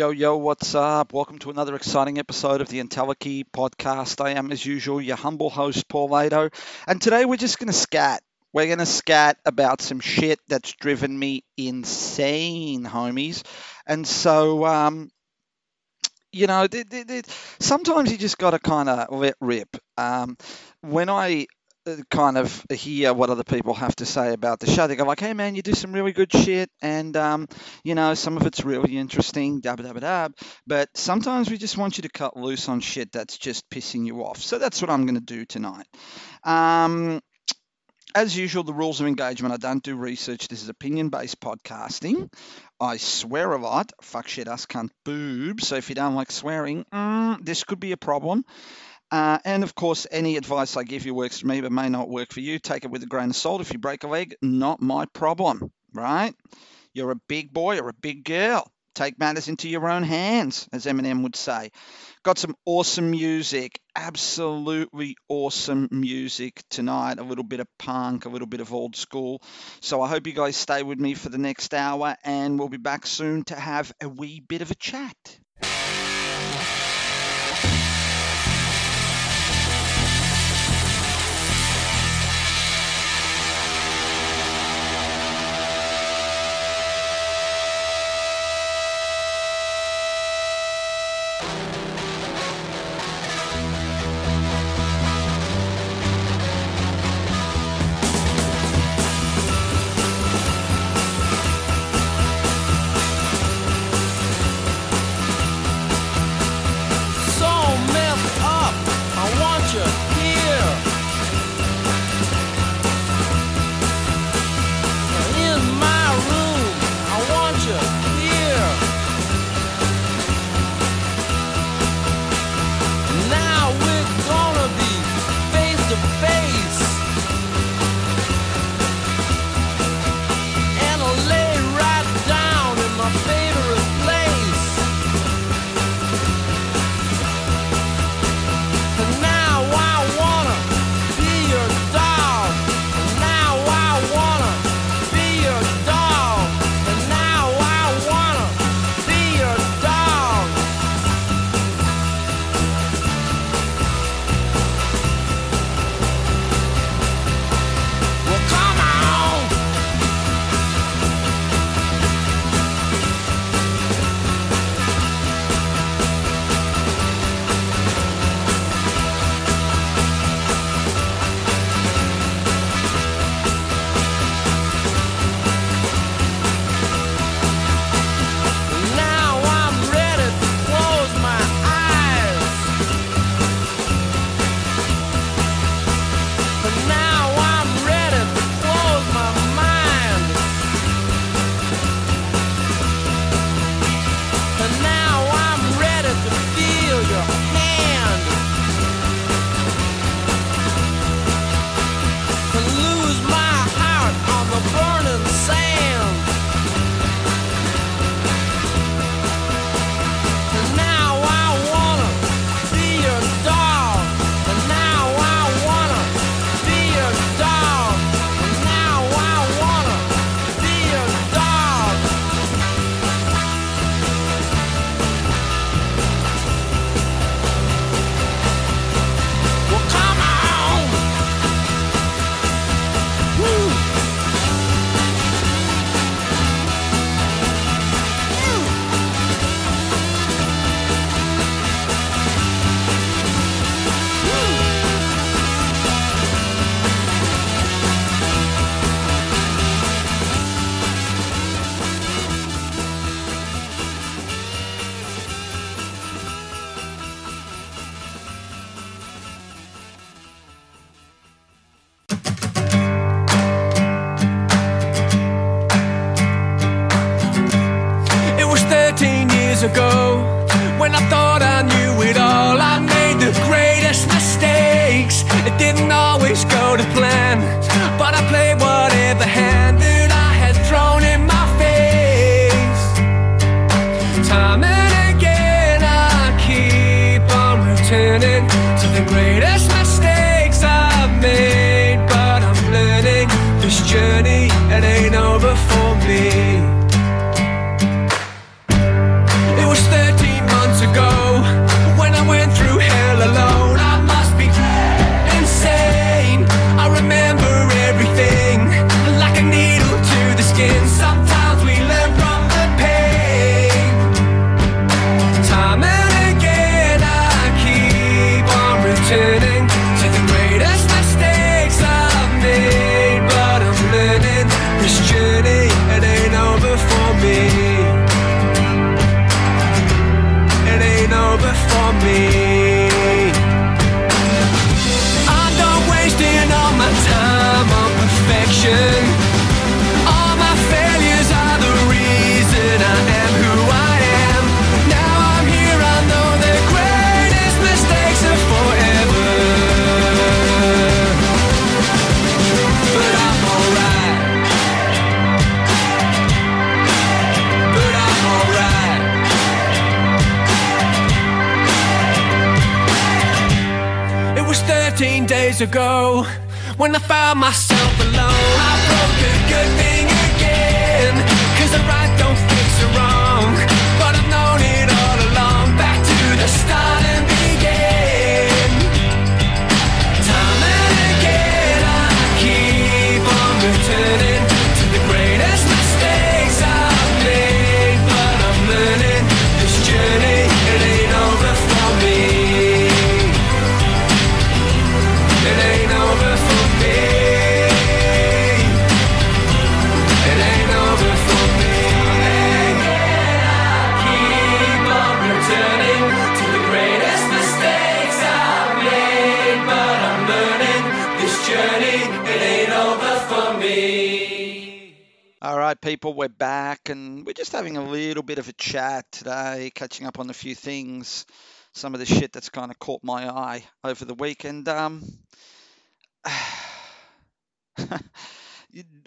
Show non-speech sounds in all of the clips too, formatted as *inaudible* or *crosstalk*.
Yo, yo, what's up? Welcome to another exciting episode of the Entelechy podcast. I am, as usual, your humble host, Paul Leitao. And today we're just going to scat. We're going to scat about some shit that's driven me insane, homies. And so, um, you know, th- th- th- sometimes you just got to kind of let rip. Um, when I kind of hear what other people have to say about the show. They go like, "Hey man, you do some really good shit, and um, you know some of it's really interesting." Dab dab dab. But sometimes we just want you to cut loose on shit that's just pissing you off. So that's what I'm going to do tonight. Um, as usual, the rules of engagement. I don't do research. This is opinion-based podcasting. I swear a lot. Fuck shit, ass cunt, boob. So if you don't like swearing, mm, this could be a problem. Uh, and of course, any advice I give you works for me, but may not work for you. Take it with a grain of salt. If you break a leg, not my problem, right? You're a big boy or a big girl. Take matters into your own hands, as Eminem would say. Got some awesome music, absolutely awesome music tonight. A little bit of punk, a little bit of old school. So I hope you guys stay with me for the next hour, and we'll be back soon to have a wee bit of a chat. People, we're back and we're just having a little bit of a chat today, catching up on a few things, some of the shit that's kind of caught my eye over the weekend. Um, *sighs*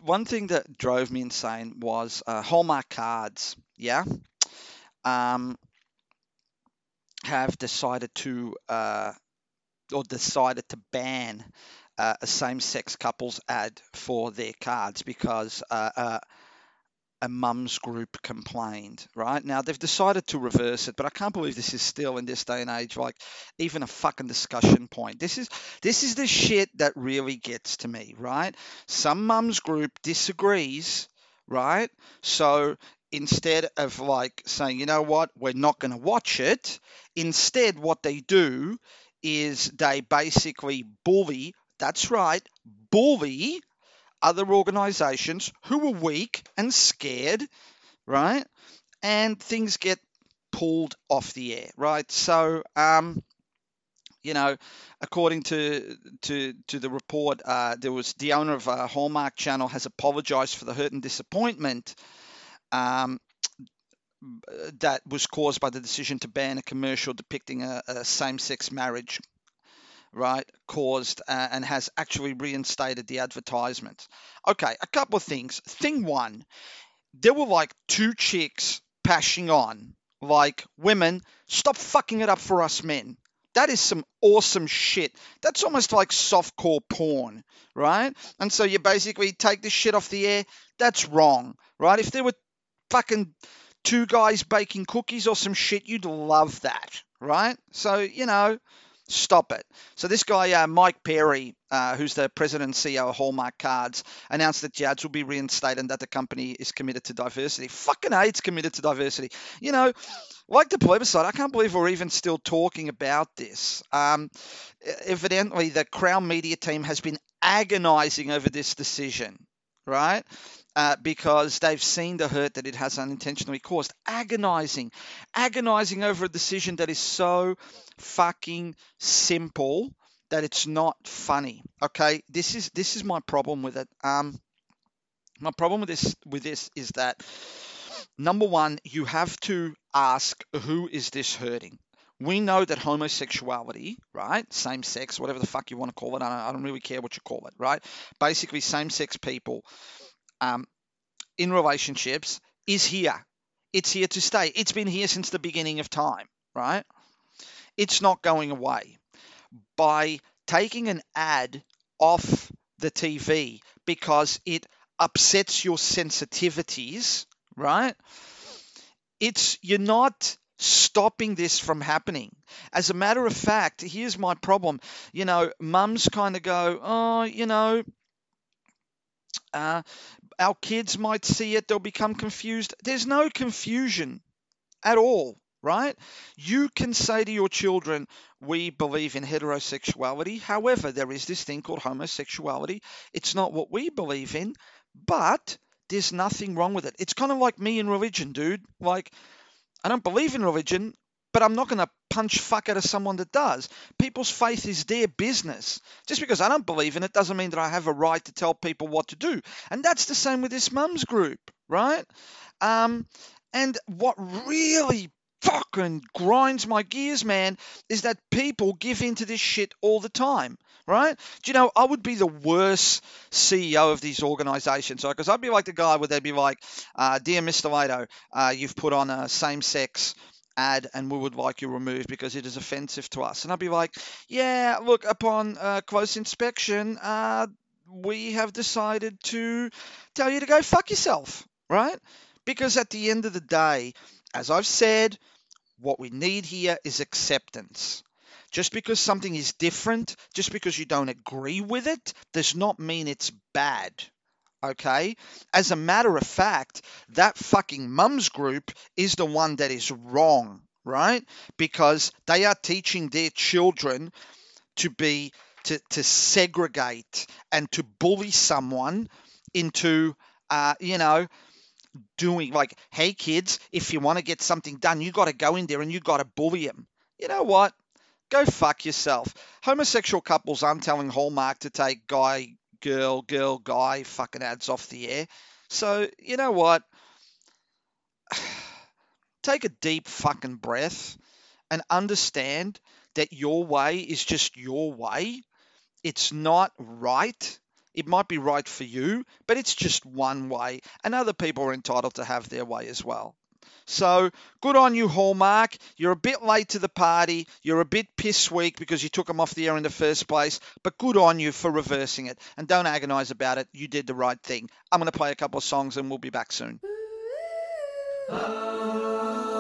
one thing that drove me insane was uh, Hallmark cards, yeah, um, have decided to uh, or decided to ban uh, a same-sex couples ad for their cards because uh, uh, a mums group complained. Right now, they've decided to reverse it, but I can't believe this is still in this day and age like even a fucking discussion point. This is this is the shit that really gets to me. Right? Some mums group disagrees. Right? So instead of like saying, you know what, we're not going to watch it, instead what they do is they basically bully, that's right, bully other organizations who are weak and scared, right? And things get pulled off the air, right? So, um, you know, according to to to the report, uh, there was the owner of a Hallmark Channel has apologized for the hurt and disappointment um, that was caused by the decision to ban a commercial depicting a, a same-sex marriage right, caused uh, and has actually reinstated the advertisement. Okay, a couple of things. Thing one, there were like two chicks pashing on, like, women, stop fucking it up for us men. That is some awesome shit. That's almost like softcore porn, right? And so you basically take this shit off the air. That's wrong, right? If there were fucking two guys baking cookies or some shit, you'd love that, right? So, you know, stop it. So this guy, uh, Mike Perry, uh, who's the president and CEO of Hallmark Cards, announced that the ads will be reinstated and that the company is committed to diversity. Fucking A, it's committed to diversity. You know, like the plebiscite, I can't believe we're even still talking about this. Um, evidently, the Crown Media team has been agonizing over this decision, right? Uh, because they've seen the hurt that it has unintentionally caused. Agonizing, agonizing over a decision that is so fucking simple that it's not funny. Okay, this is this is my problem with it. Um, my problem with this with this is that number one, you have to ask who is this hurting. We know that homosexuality, right, same sex, whatever the fuck you want to call it, I don't, I don't really care what you call it, right? Basically, same sex people um, in relationships is here. It's here to stay. It's been here since the beginning of time, right? It's not going away. By taking an ad off the TV because it upsets your sensitivities, right? It's you're not stopping this from happening. As a matter of fact, here's my problem. You know, mums kind of go, oh, you know, uh, our kids might see it, they'll become confused. There's no confusion at all, right? You can say to your children, we believe in heterosexuality. However, there is this thing called homosexuality. It's not what we believe in, but there's nothing wrong with it. It's kind of like me in religion, dude. Like, I don't believe in religion, but I'm not going to punch fuck out of someone that does. People's faith is their business. Just because I don't believe in it doesn't mean that I have a right to tell people what to do. And that's the same with this mums group, right? Um, and what really fucking grinds my gears, man, is that people give into this shit all the time, right? Do you know, I would be the worst CEO of these organizations, because I'd be like the guy where they'd be like, uh, Dear Mr. Leitao, uh, you've put on a same sex ad and we would like you removed because it is offensive to us. And I'd be like, yeah, look, upon uh, close inspection, uh, we have decided to tell you to go fuck yourself, right? Because at the end of the day, as I've said, what we need here is acceptance. Just because something is different, just because you don't agree with it, does not mean it's bad. Okay? As a matter of fact, that fucking mums group is the one that is wrong, right? Because they are teaching their children to be to, to segregate and to bully someone into uh, you know doing like hey kids if you want to get something done you got to go in there and you got to bully them you know what go fuck yourself homosexual couples aren't telling hallmark to take guy girl girl guy fucking ads off the air so you know what *sighs* take a deep fucking breath and understand that your way is just your way it's not right. It might be right for you, but it's just one way, and other people are entitled to have their way as well. So good on you, Hallmark. You're a bit late to the party. You're a bit piss weak because you took them off the air in the first place, but good on you for reversing it. And don't agonize about it. You did the right thing. I'm going to play a couple of songs and we'll be back soon. *laughs* Ah.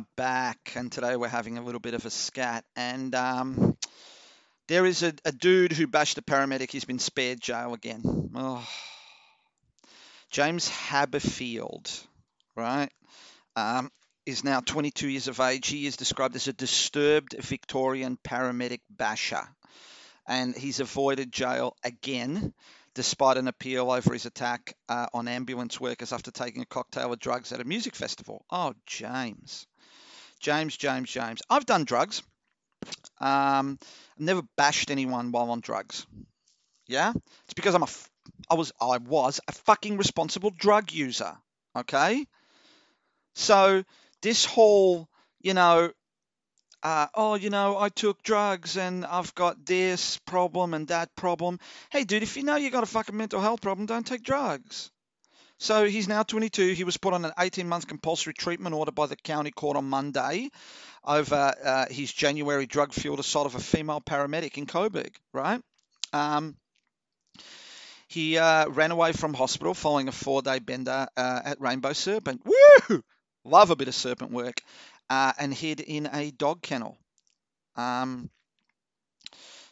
Are back, and today we're having a little bit of a scat. And um, there is a, a dude who bashed a paramedic. He's been spared jail again. Oh. James Haberfield, right, um, is now 22 years of age. He is described as a disturbed Victorian paramedic basher, and he's avoided jail again despite an appeal over his attack uh, on ambulance workers after taking a cocktail of drugs at a music festival. Oh, James. James, James, James. I've done drugs. Um, I've never bashed anyone while on drugs. Yeah? It's because I'm a, f- I was, I was a fucking responsible drug user. Okay? So this whole, you know, uh, oh, you know, I took drugs and I've got this problem and that problem. Hey, dude, if you know you got a fucking mental health problem, don't take drugs. So he's now 22. He was put on an 18 month compulsory treatment order by the county court on Monday over uh, his January drug fueled assault of a female paramedic in Coburg, right? Um, he uh, ran away from hospital following a four day bender uh, at Rainbow Serpent. Woo! Love a bit of serpent work uh, and hid in a dog kennel. Um,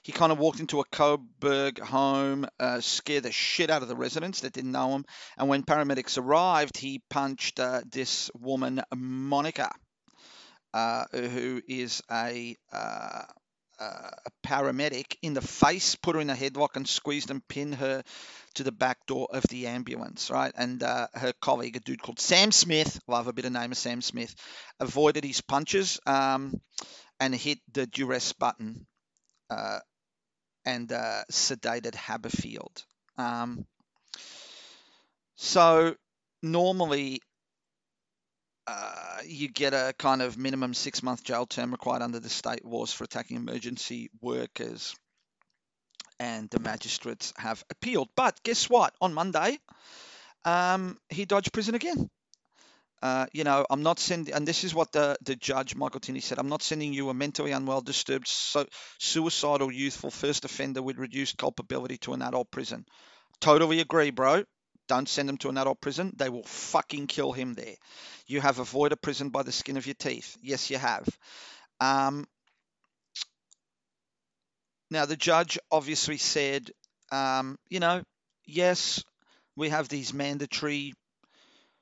he kind of walked into a Coburg home, uh, scared the shit out of the residents that didn't know him. And when paramedics arrived, he punched uh, this woman, Monica, uh, who is a, uh, uh, a paramedic, in the face, put her in a headlock and squeezed and pinned her to the back door of the ambulance, right? And uh, her colleague, a dude called Sam Smith, I love a bit of name of Sam Smith, avoided his punches um, and hit the duress button uh, and uh, sedated Haberfield. Um, so normally uh, you get a kind of minimum six month jail term required under the state laws for attacking emergency workers and the magistrates have appealed. But guess what? On Monday, um, he dodged prison again. Uh, you know, I'm not sending, and this is what the, the judge, Michael Tinney, said I'm not sending you a mentally unwell, disturbed, so, suicidal, youthful first offender with reduced culpability to an adult prison. Totally agree, bro. Don't send him to an adult prison. They will fucking kill him there. You have avoided prison by the skin of your teeth. Yes, you have. Um, now, the judge obviously said, um, you know, yes, we have these mandatory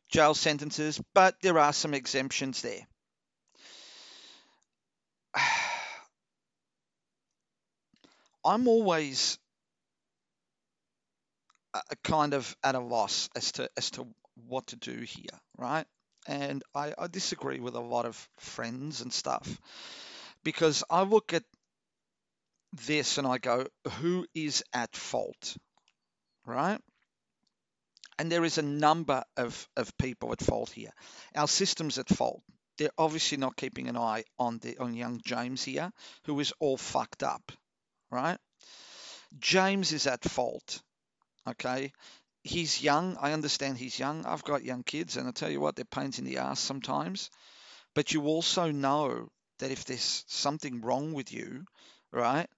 jail sentences, but there are some exemptions there. *sighs* I'm always kind of at a loss as to as to what to do here, right? And I, I disagree with a lot of friends and stuff because I look at this and I go, who is at fault? Right? And there is a number of, of people at fault here. Our system's at fault. They're obviously not keeping an eye on the on young James here, who is all fucked up. Right? James is at fault. Okay. He's young. I understand he's young. I've got young kids, and I tell you what, they're pains in the ass sometimes. But you also know that if there's something wrong with you, right,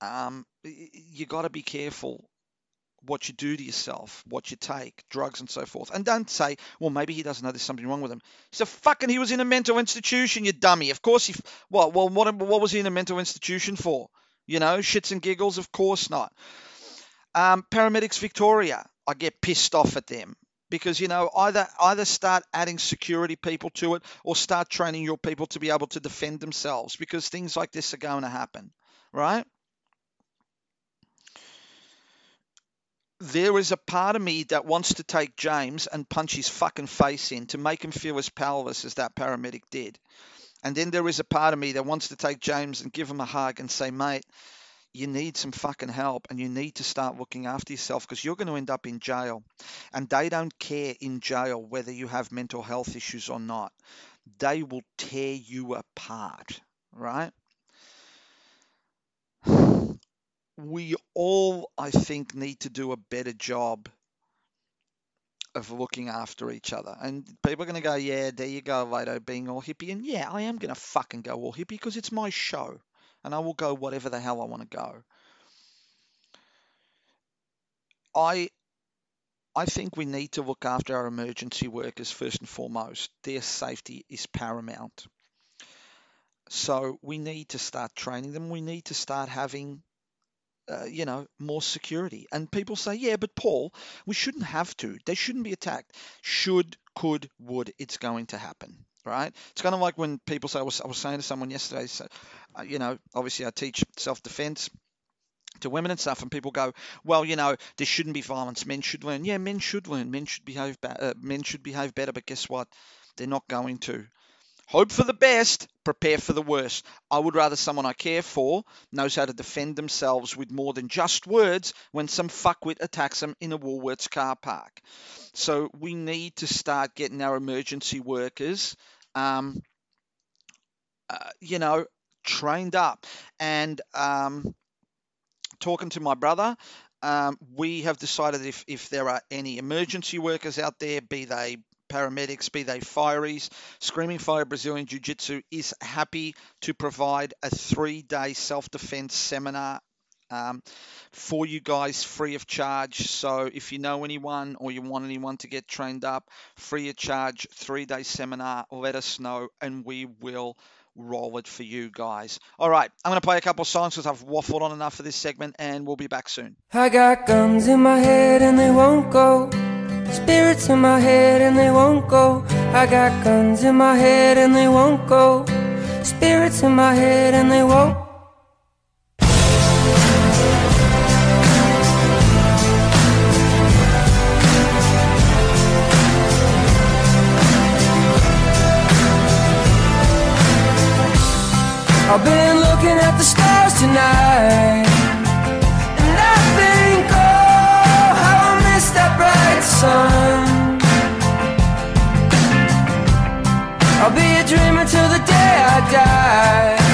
um, you got to be careful what you do to yourself, what you take, drugs and so forth. And don't say, well, maybe he doesn't know there's something wrong with him. So fucking, he was in a mental institution, you dummy. Of course he, well, well, what, what was he in a mental institution for? You know, shits and giggles? Of course not. Um, Paramedics Victoria, I get pissed off at them because you know either either start adding security people to it or start training your people to be able to defend themselves because things like this are going to happen, right? There is a part of me that wants to take James and punch his fucking face in to make him feel as powerless as that paramedic did. And then there is a part of me that wants to take James and give him a hug and say, mate, you need some fucking help and you need to start looking after yourself because you're going to end up in jail. And they don't care in jail whether you have mental health issues or not. They will tear you apart, right? We all, I think, need to do a better job of looking after each other. And people are going to go, yeah, there you go, Leitao, being all hippie. And yeah, I am going to fucking go all hippie because it's my show. And I will go whatever the hell I want to go. I I think we need to look after our emergency workers first and foremost. Their safety is paramount. So we need to start training them. We need to start having, uh, you know, more security. And people say, yeah, but Paul, we shouldn't have to. They shouldn't be attacked. Should, could, would. It's going to happen. Right? It's kind of like when people say, I was, I was saying to someone yesterday, so, uh, you know, obviously I teach self defense to women and stuff, and people go, "Well, you know, there shouldn't be violence. Men should learn. Yeah, men should learn. Men should behave. Ba- uh, men should behave better. But guess what? They're not going to. Hope for the best, prepare for the worst. I would rather someone I care for knows how to defend themselves with more than just words when some fuckwit attacks them in a Woolworths car park. So we need to start getting our emergency workers, um, uh, you know, trained up. And um, talking to my brother, um, we have decided if, if there are any emergency workers out there, be they paramedics, be they fireys, Screaming Fire Brazilian Jiu Jitsu is happy to provide a three day self defense seminar um, for you guys free of charge. So if you know anyone or you want anyone to get trained up, free of charge, three day seminar, let us know and we will roll it for you guys. All right, I'm going to play a couple songs because I've waffled on enough for this segment and we'll be back soon. I got guns in my head and they won't go. Spirits in my head and they won't go. I got guns in my head and they won't go. Spirits in my head and they won't. I've been looking at the stars tonight. I'll be a dreamer till the day I die.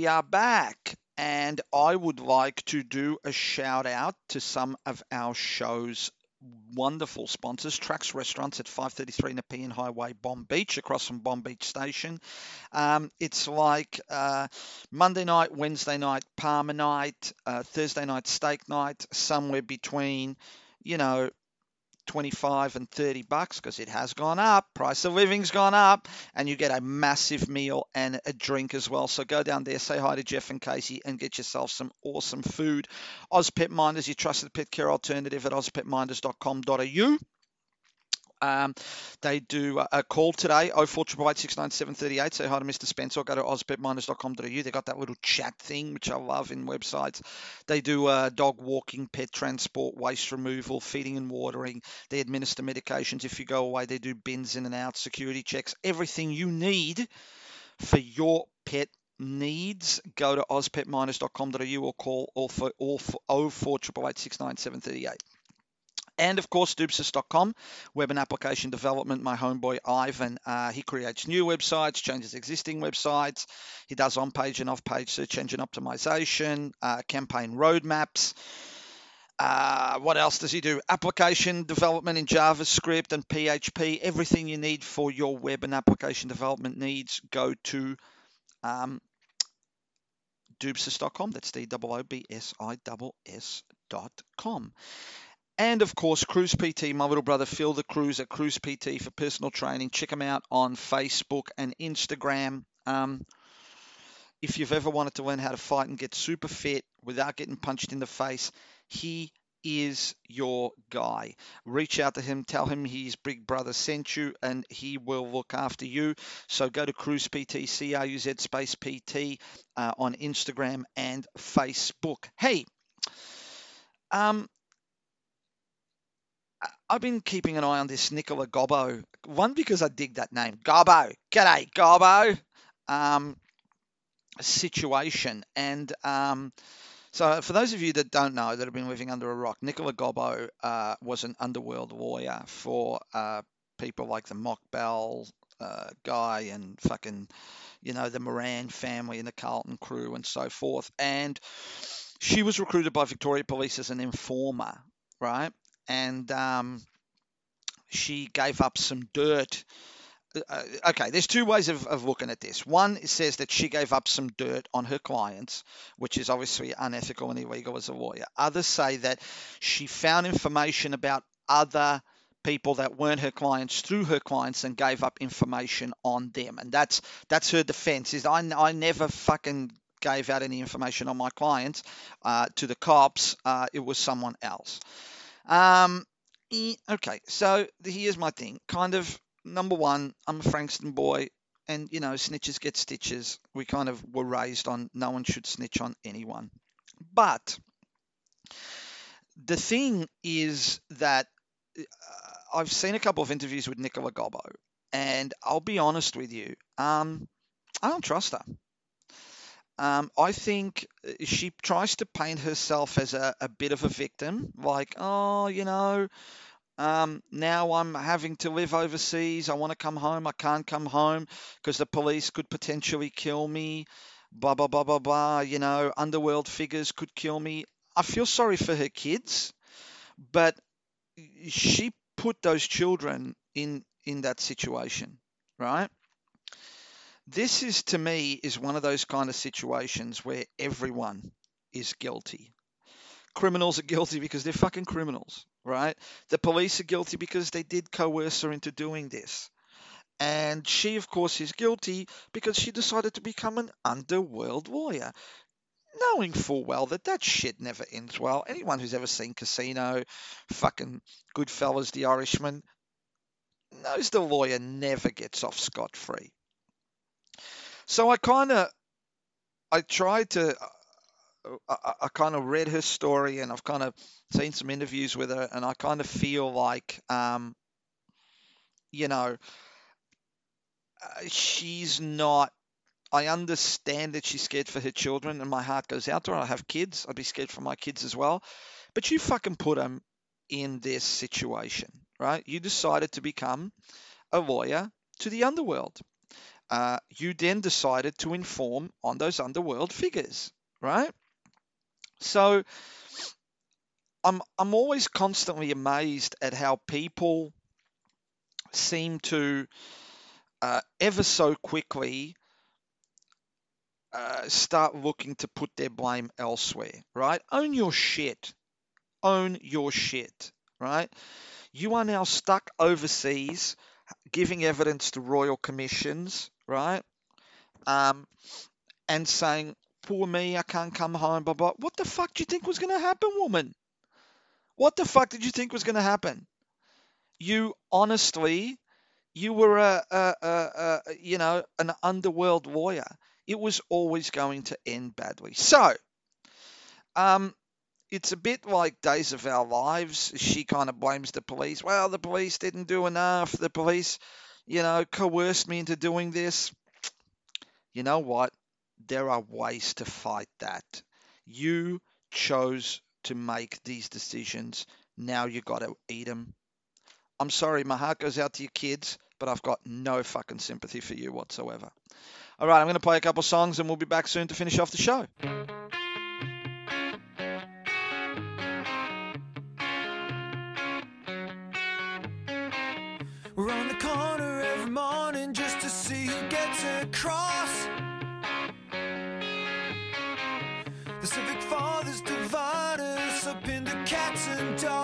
We are back, and I would like to do a shout out to some of our show's wonderful sponsors Tracks Restaurants at 533 Nepean Highway, Bonbeach, across from Bonbeach Station. Um, it's like uh, Monday night, Wednesday night, parma night, uh, Thursday night, steak night, somewhere between, you know, 25 and 30 bucks because it has gone up. Price of living's gone up, and you get a massive meal and a drink as well. So go down there, say hi to Jeff and Casey, and get yourself some awesome food. Oz Pet Minders, your trusted pet care alternative at ozpetminders.com.au. Um, they do a, a call today, 04868693738. Say hi to Mr. Spencer or go to ozpetminders.com.au. They've got that little chat thing, which I love in websites. They do uh, dog walking, pet transport, waste removal, feeding and watering. They administer medications if you go away. They do bins in and out, security checks, everything you need for your pet needs. Go to ozpetminders.com.au or call all for all for 04868693738. And of course, Doobsis.com, web and application development. My homeboy Ivan, uh, he creates new websites, changes existing websites. He does on page and off page search engine optimization, uh, campaign roadmaps. Uh, what else does he do? Application development in JavaScript and PHP. Everything you need for your web and application development needs, go to um, doobsis.com. That's D O O B S I S S.com. And of course, Cruz PT, my little brother Phil the Cruz at Cruz PT for personal training. Check him out on Facebook and Instagram. Um, if you've ever wanted to learn how to fight and get super fit without getting punched in the face, he is your guy. Reach out to him, tell him his big brother sent you, and he will look after you. So go to Cruz PT, C R U Z space PT uh, on Instagram and Facebook. Hey, um, I've been keeping an eye on this Nicola Gobbo. One because I dig that name, Gobbo. G'day, Gobbo. Um, situation, and um, So, for those of you that don't know, that have been living under a rock, Nicola Gobbo uh, was an underworld lawyer for uh, people like the Mock Bell uh, guy and fucking, you know, the Moran family and the Carlton crew and so forth. And she was recruited by Victoria Police as an informer, right? And um, she gave up some dirt. Uh, okay, there's two ways of, of looking at this. One says that she gave up some dirt on her clients, which is obviously unethical and illegal as a lawyer. Others say that she found information about other people that weren't her clients through her clients and gave up information on them, and that's that's her defense. Is I I never fucking gave out any information on my clients uh, to the cops. Uh, it was someone else. Um, okay, so here's my thing. Kind of number one, I'm a Frankston boy, and you know, snitches get stitches. We kind of were raised on no one should snitch on anyone. But the thing is that uh, I've seen a couple of interviews with Nicola Gobbo, and I'll be honest with you, um, I don't trust her. Um, I think uh, she tries to paint herself as a, a bit of a victim, like, oh, you know, um, now I'm having to live overseas. I want to come home. I can't come home because the police could potentially kill me. Blah, blah, blah, blah, blah. You know, underworld figures could kill me. I feel sorry for her kids, but she put those children in in that situation, right? This is to me is one of those kind of situations where everyone is guilty. Criminals are guilty because they're fucking criminals, right? The police are guilty because they did coerce her into doing this. And she, of course, is guilty because she decided to become an underworld lawyer, knowing full well that that shit never ends well. Anyone who's ever seen Casino, fucking Goodfellas, The Irishman, knows the lawyer never gets off scot free. So I kind of, I tried to, I, I kind of read her story and I've kind of seen some interviews with her, and I kind of feel like, um, you know, uh, she's not. I understand that she's scared for her children, and my heart goes out to her. I have kids. I'd be scared for my kids as well. But you fucking put them in this situation, right? You decided to become a lawyer to the underworld. Uh, you then decided to inform on those underworld figures, right? So I'm I'm always constantly amazed at how people seem to uh, ever so quickly uh, start looking to put their blame elsewhere, right? Own your shit. Own your shit, right? You are now stuck overseas giving evidence to royal commissions, right? Um, and saying, poor me, I can't come home, blah, blah. What the fuck do you think was going to happen, woman? What the fuck did you think was going to happen? You honestly, you were a, a, a, a, you know, an underworld lawyer. It was always going to end badly. So, um, it's a bit like Days of Our Lives. She kind of blames the police. Well, the police didn't do enough. The police, you know, coerced me into doing this. You know what? There are ways to fight that. You chose to make these decisions. Now you got to eat them. I'm sorry, my heart goes out to your kids, but I've got no fucking sympathy for you whatsoever. All right, I'm going to play a couple songs and we'll be back soon to finish off the show. The civic fathers divide us up into cats and dogs.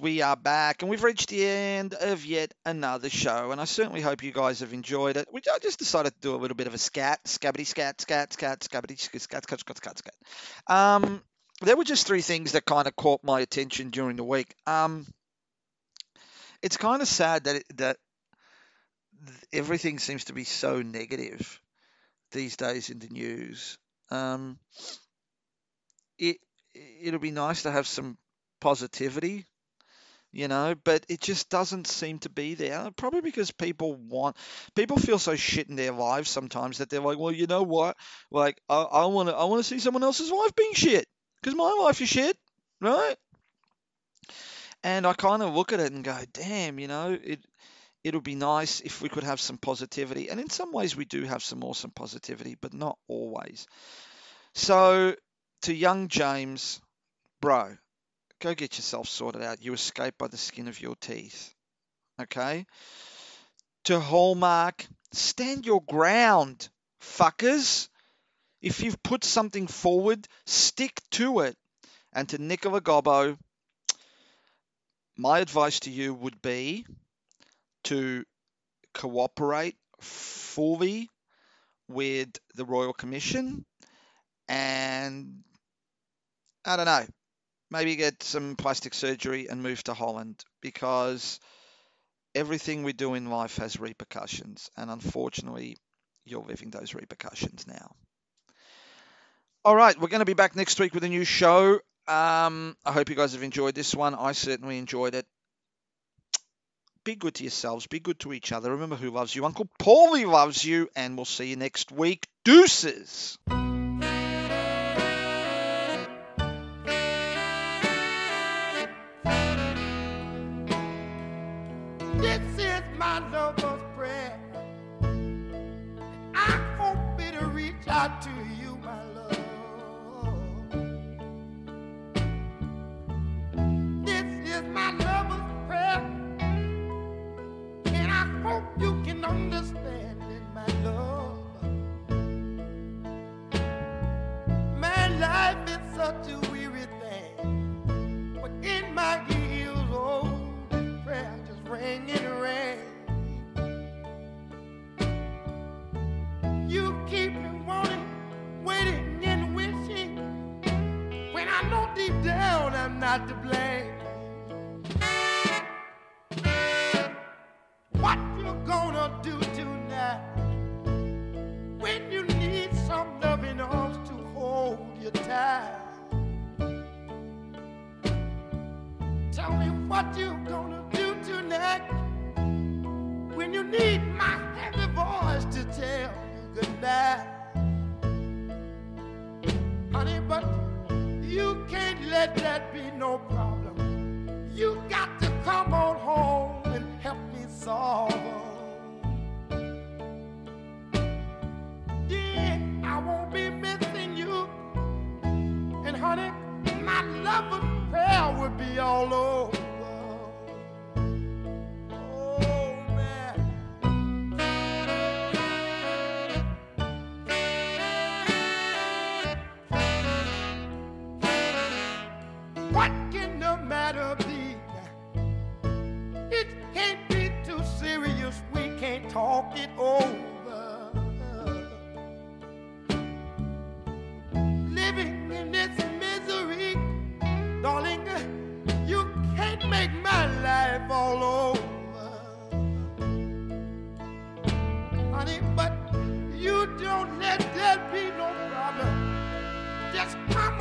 We are back, and we've reached the end of yet another show. And I certainly hope you guys have enjoyed it. We I just decided to do a little bit of a scat, scabbity scat, scat, scat, scabbity scat, scat, scat, scat, scat, scat. Um, there were just three things that kind of caught my attention during the week. Um, it's kind of sad that it, that everything seems to be so negative these days in the news. Um, it it'll be nice to have some positivity, you know, but it just doesn't seem to be there. Probably because people want, people feel so shit in their lives sometimes that they're like, well, you know what? Like, I, want to, I want to see someone else's life being shit because my life is shit, right? And I kind of look at it and go, damn, you know, it, it'll be nice if we could have some positivity. And in some ways, we do have some awesome positivity, but not always. So, to young James, bro, go get yourself sorted out. You escape by the skin of your teeth. Okay? To Hallmark, stand your ground, fuckers. If you've put something forward, stick to it. And to Nicola Gobbo, my advice to you would be to cooperate fully with the Royal Commission and I don't know, maybe get some plastic surgery and move to Holland because everything we do in life has repercussions, and unfortunately, you're living those repercussions now. All right, we're going to be back next week with a new show. Um, I hope you guys have enjoyed this one. I certainly enjoyed it. Be good to yourselves. Be good to each other. Remember who loves you. Uncle Paulie loves you, and we'll see you next week. Deuces. This is my lover's prayer. I hope it'll reach out to you, my love. This is my lover's prayer. And I hope you can understand not to blame. Just come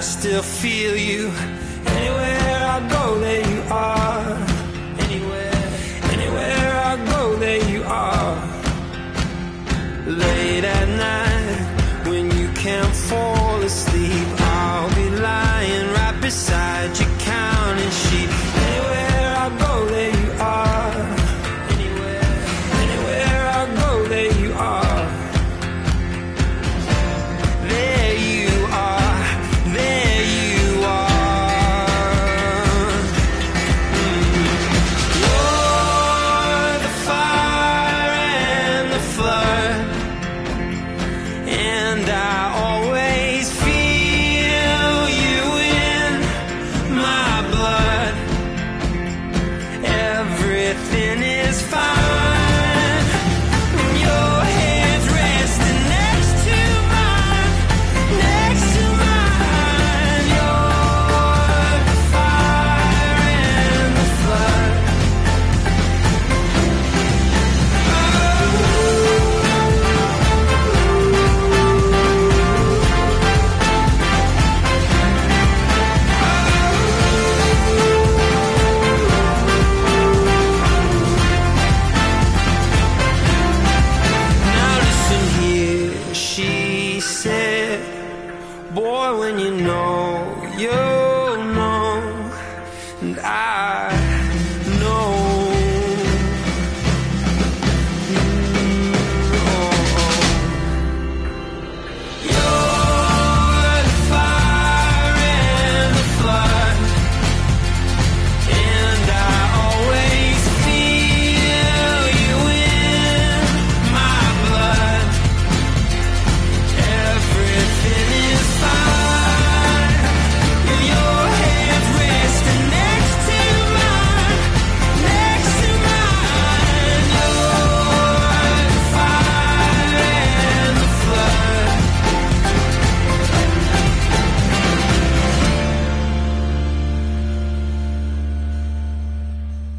I still